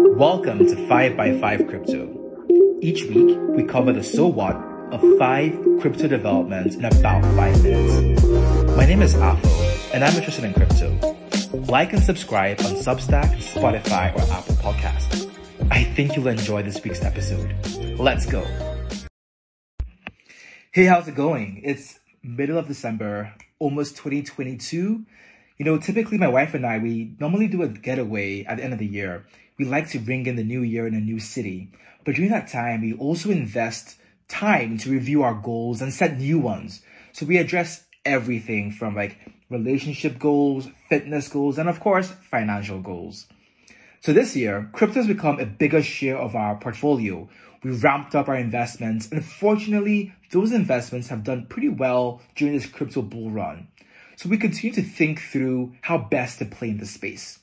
Welcome to 5x5 Crypto. Each week, we cover the so what of five crypto developments in about five minutes. My name is Afo, and I'm interested in crypto. Like and subscribe on Substack, Spotify, or Apple Podcasts. I think you'll enjoy this week's episode. Let's go. Hey, how's it going? It's middle of December, almost 2022. You know, typically my wife and I, we normally do a getaway at the end of the year. We like to bring in the new year in a new city. But during that time, we also invest time to review our goals and set new ones. So we address everything from like relationship goals, fitness goals, and of course, financial goals. So this year, crypto has become a bigger share of our portfolio. We ramped up our investments, and fortunately, those investments have done pretty well during this crypto bull run. So we continue to think through how best to play in the space.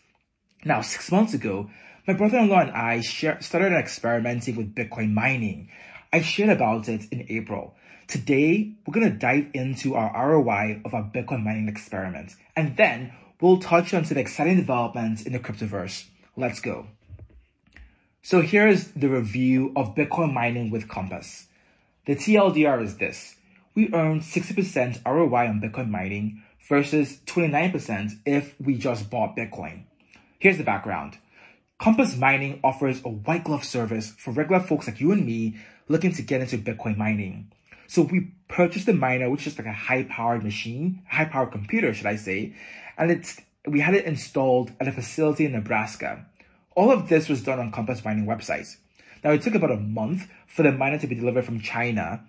Now, six months ago, my brother-in-law and I share, started experimenting with Bitcoin mining. I shared about it in April. Today, we're going to dive into our ROI of our Bitcoin mining experiment. And then we'll touch on some exciting developments in the cryptoverse. Let's go. So here's the review of Bitcoin mining with Compass. The TLDR is this. We earned 60% ROI on Bitcoin mining versus 29% if we just bought Bitcoin. Here's the background. Compass Mining offers a white glove service for regular folks like you and me looking to get into Bitcoin mining. So we purchased the miner, which is like a high powered machine, high powered computer, should I say, and it's we had it installed at a facility in Nebraska. All of this was done on Compass Mining website. Now it took about a month for the miner to be delivered from China,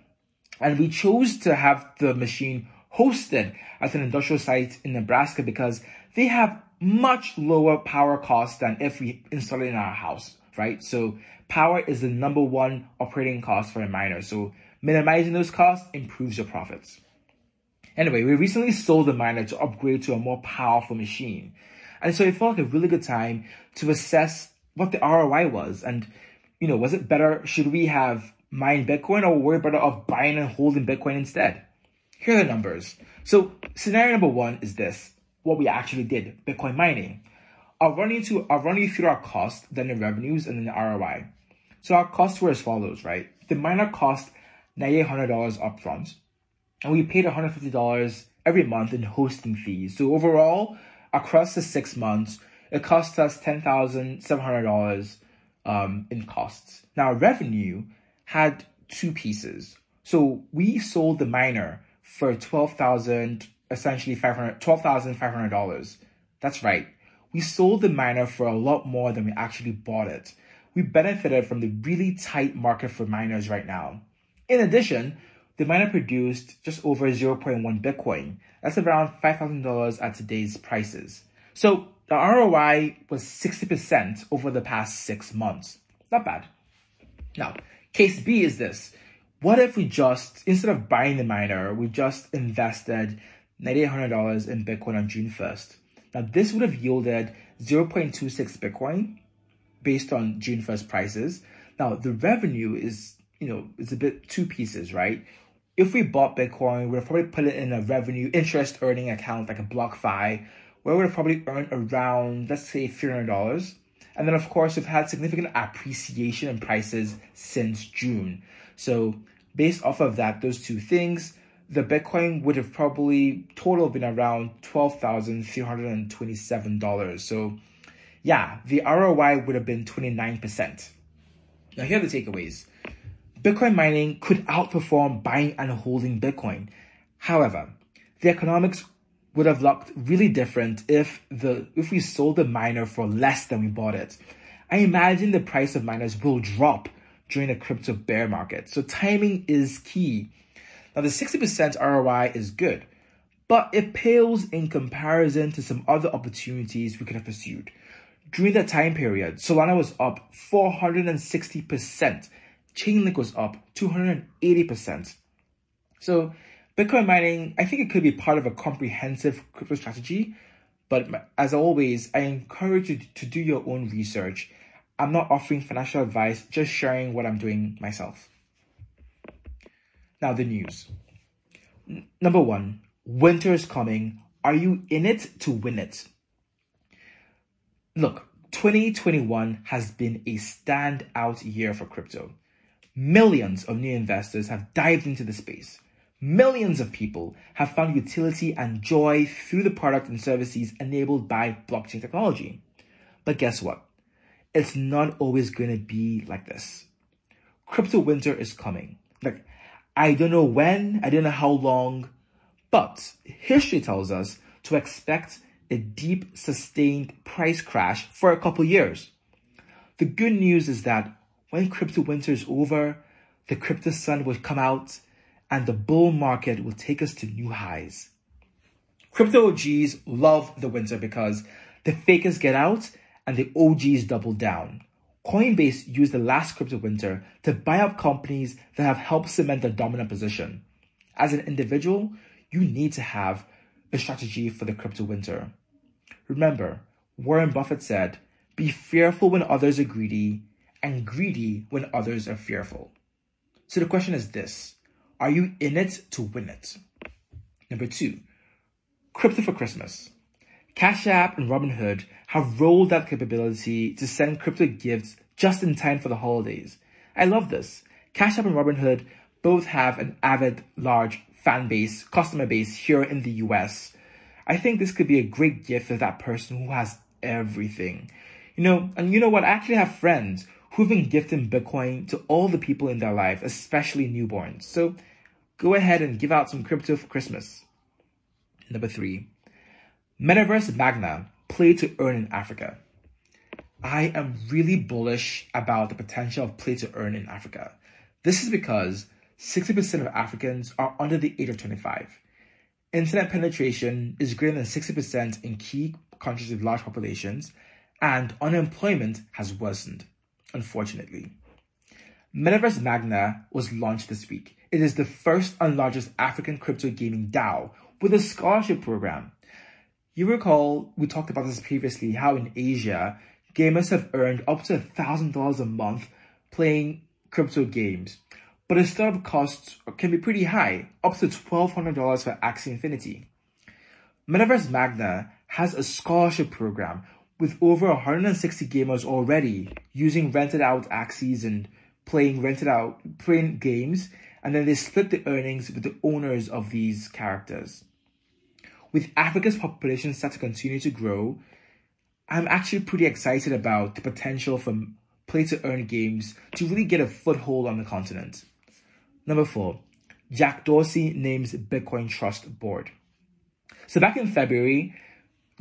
and we chose to have the machine hosted at an industrial site in Nebraska because they have much lower power cost than if we install it in our house, right? So power is the number one operating cost for a miner. So minimizing those costs improves your profits. Anyway, we recently sold the miner to upgrade to a more powerful machine. And so it felt like a really good time to assess what the ROI was. And, you know, was it better? Should we have mined Bitcoin or were we better off buying and holding Bitcoin instead? Here are the numbers. So scenario number one is this, what we actually did, Bitcoin mining. I'll run into, I'll run you through our cost, then the revenues, and then the ROI. So our costs were as follows, right? The miner cost $9,800 upfront, and we paid $150 every month in hosting fees. So overall, across the six months, it cost us $10,700 um, in costs. Now, revenue had two pieces. So we sold the miner for twelve thousand, essentially five hundred, twelve thousand five hundred dollars. That's right. We sold the miner for a lot more than we actually bought it. We benefited from the really tight market for miners right now. In addition, the miner produced just over 0.1 Bitcoin. That's around $5,000 at today's prices. So the ROI was 60% over the past six months. Not bad. Now, case B is this what if we just, instead of buying the miner, we just invested $9,800 in Bitcoin on June 1st? Now, this would have yielded 0.26 Bitcoin based on June 1st prices. Now, the revenue is, you know, it's a bit two pieces, right? If we bought Bitcoin, we'd probably put it in a revenue interest earning account like a BlockFi, where we would probably earn around, let's say, $300. And then, of course, we've had significant appreciation in prices since June. So based off of that, those two things, the Bitcoin would have probably total been around $12,327. So yeah, the ROI would have been 29%. Now here are the takeaways. Bitcoin mining could outperform buying and holding Bitcoin. However, the economics would have looked really different if the if we sold the miner for less than we bought it. I imagine the price of miners will drop during a crypto bear market. So timing is key. Now the 60% ROI is good, but it pales in comparison to some other opportunities we could have pursued. During that time period, Solana was up 460%. Chainlink was up 280%. So Bitcoin mining, I think it could be part of a comprehensive crypto strategy, but as always, I encourage you to do your own research I'm not offering financial advice, just sharing what I'm doing myself. Now, the news. N- number one, winter is coming. Are you in it to win it? Look, 2021 has been a standout year for crypto. Millions of new investors have dived into the space. Millions of people have found utility and joy through the product and services enabled by blockchain technology. But guess what? It's not always going to be like this. Crypto winter is coming. Like, I don't know when, I don't know how long, but history tells us to expect a deep, sustained price crash for a couple years. The good news is that when crypto winter is over, the crypto sun will come out and the bull market will take us to new highs. Crypto OGs love the winter because the fakers get out and the OGs double down. Coinbase used the last crypto winter to buy up companies that have helped cement their dominant position. As an individual, you need to have a strategy for the crypto winter. Remember, Warren Buffett said, be fearful when others are greedy and greedy when others are fearful. So the question is this Are you in it to win it? Number two, crypto for Christmas. Cash App and Robinhood have rolled out capability to send crypto gifts just in time for the holidays. I love this. Cash App and Robinhood both have an avid, large fan base, customer base here in the US. I think this could be a great gift for that person who has everything. You know, and you know what? I actually have friends who've been gifting Bitcoin to all the people in their life, especially newborns. So go ahead and give out some crypto for Christmas. Number three, Metaverse Magna, play to earn in Africa. I am really bullish about the potential of play to earn in Africa. This is because 60% of Africans are under the age of 25. Internet penetration is greater than 60% in key countries with large populations, and unemployment has worsened, unfortunately. Metaverse Magna was launched this week. It is the first and largest African crypto gaming DAO with a scholarship program. You recall we talked about this previously how in Asia, gamers have earned up to $1,000 a month playing crypto games. But the startup costs can be pretty high, up to $1,200 for Axie Infinity. Metaverse Magna has a scholarship program with over 160 gamers already using rented out Axies and playing rented out playing games, and then they split the earnings with the owners of these characters. With Africa's population set to continue to grow, I'm actually pretty excited about the potential for play to earn games to really get a foothold on the continent. Number four, Jack Dorsey names Bitcoin Trust Board. So back in February,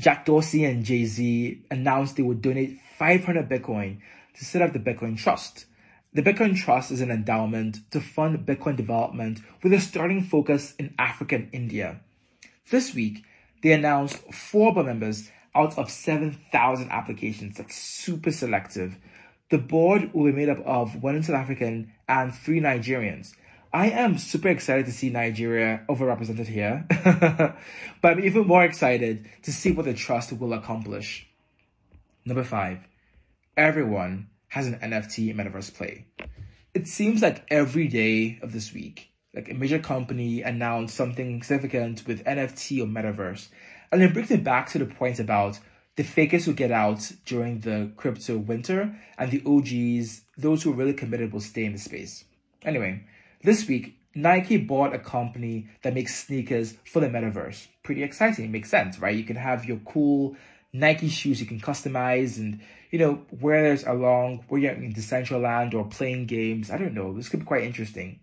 Jack Dorsey and Jay Z announced they would donate 500 Bitcoin to set up the Bitcoin Trust. The Bitcoin Trust is an endowment to fund Bitcoin development with a starting focus in Africa and India. This week, they announced four board members out of 7,000 applications. That's super selective. The board will be made up of one South African and three Nigerians. I am super excited to see Nigeria overrepresented here, but I'm even more excited to see what the trust will accomplish. Number five, everyone has an NFT metaverse play. It seems like every day of this week, like a major company announced something significant with NFT or metaverse. And it brings me back to the point about the fakers who get out during the crypto winter and the OGs, those who are really committed will stay in the space. Anyway, this week, Nike bought a company that makes sneakers for the metaverse. Pretty exciting, makes sense, right? You can have your cool Nike shoes you can customize and, you know, wear those along where you're in Decentraland or playing games. I don't know. This could be quite interesting.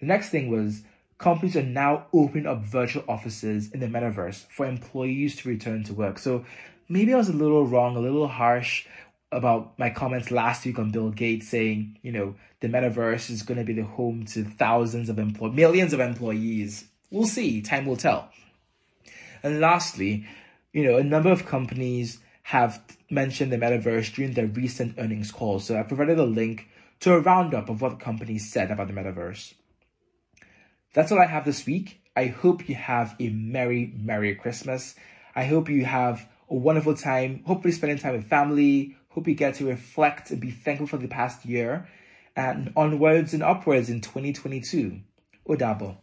The next thing was companies are now opening up virtual offices in the metaverse for employees to return to work. So maybe I was a little wrong, a little harsh about my comments last week on Bill Gates saying, you know, the metaverse is going to be the home to thousands of employees, millions of employees. We'll see. Time will tell. And lastly, you know, a number of companies have mentioned the metaverse during their recent earnings calls. So I provided a link to a roundup of what companies said about the metaverse. That's all I have this week. I hope you have a merry, merry Christmas. I hope you have a wonderful time, hopefully spending time with family. Hope you get to reflect and be thankful for the past year and onwards and upwards in 2022. Odabo.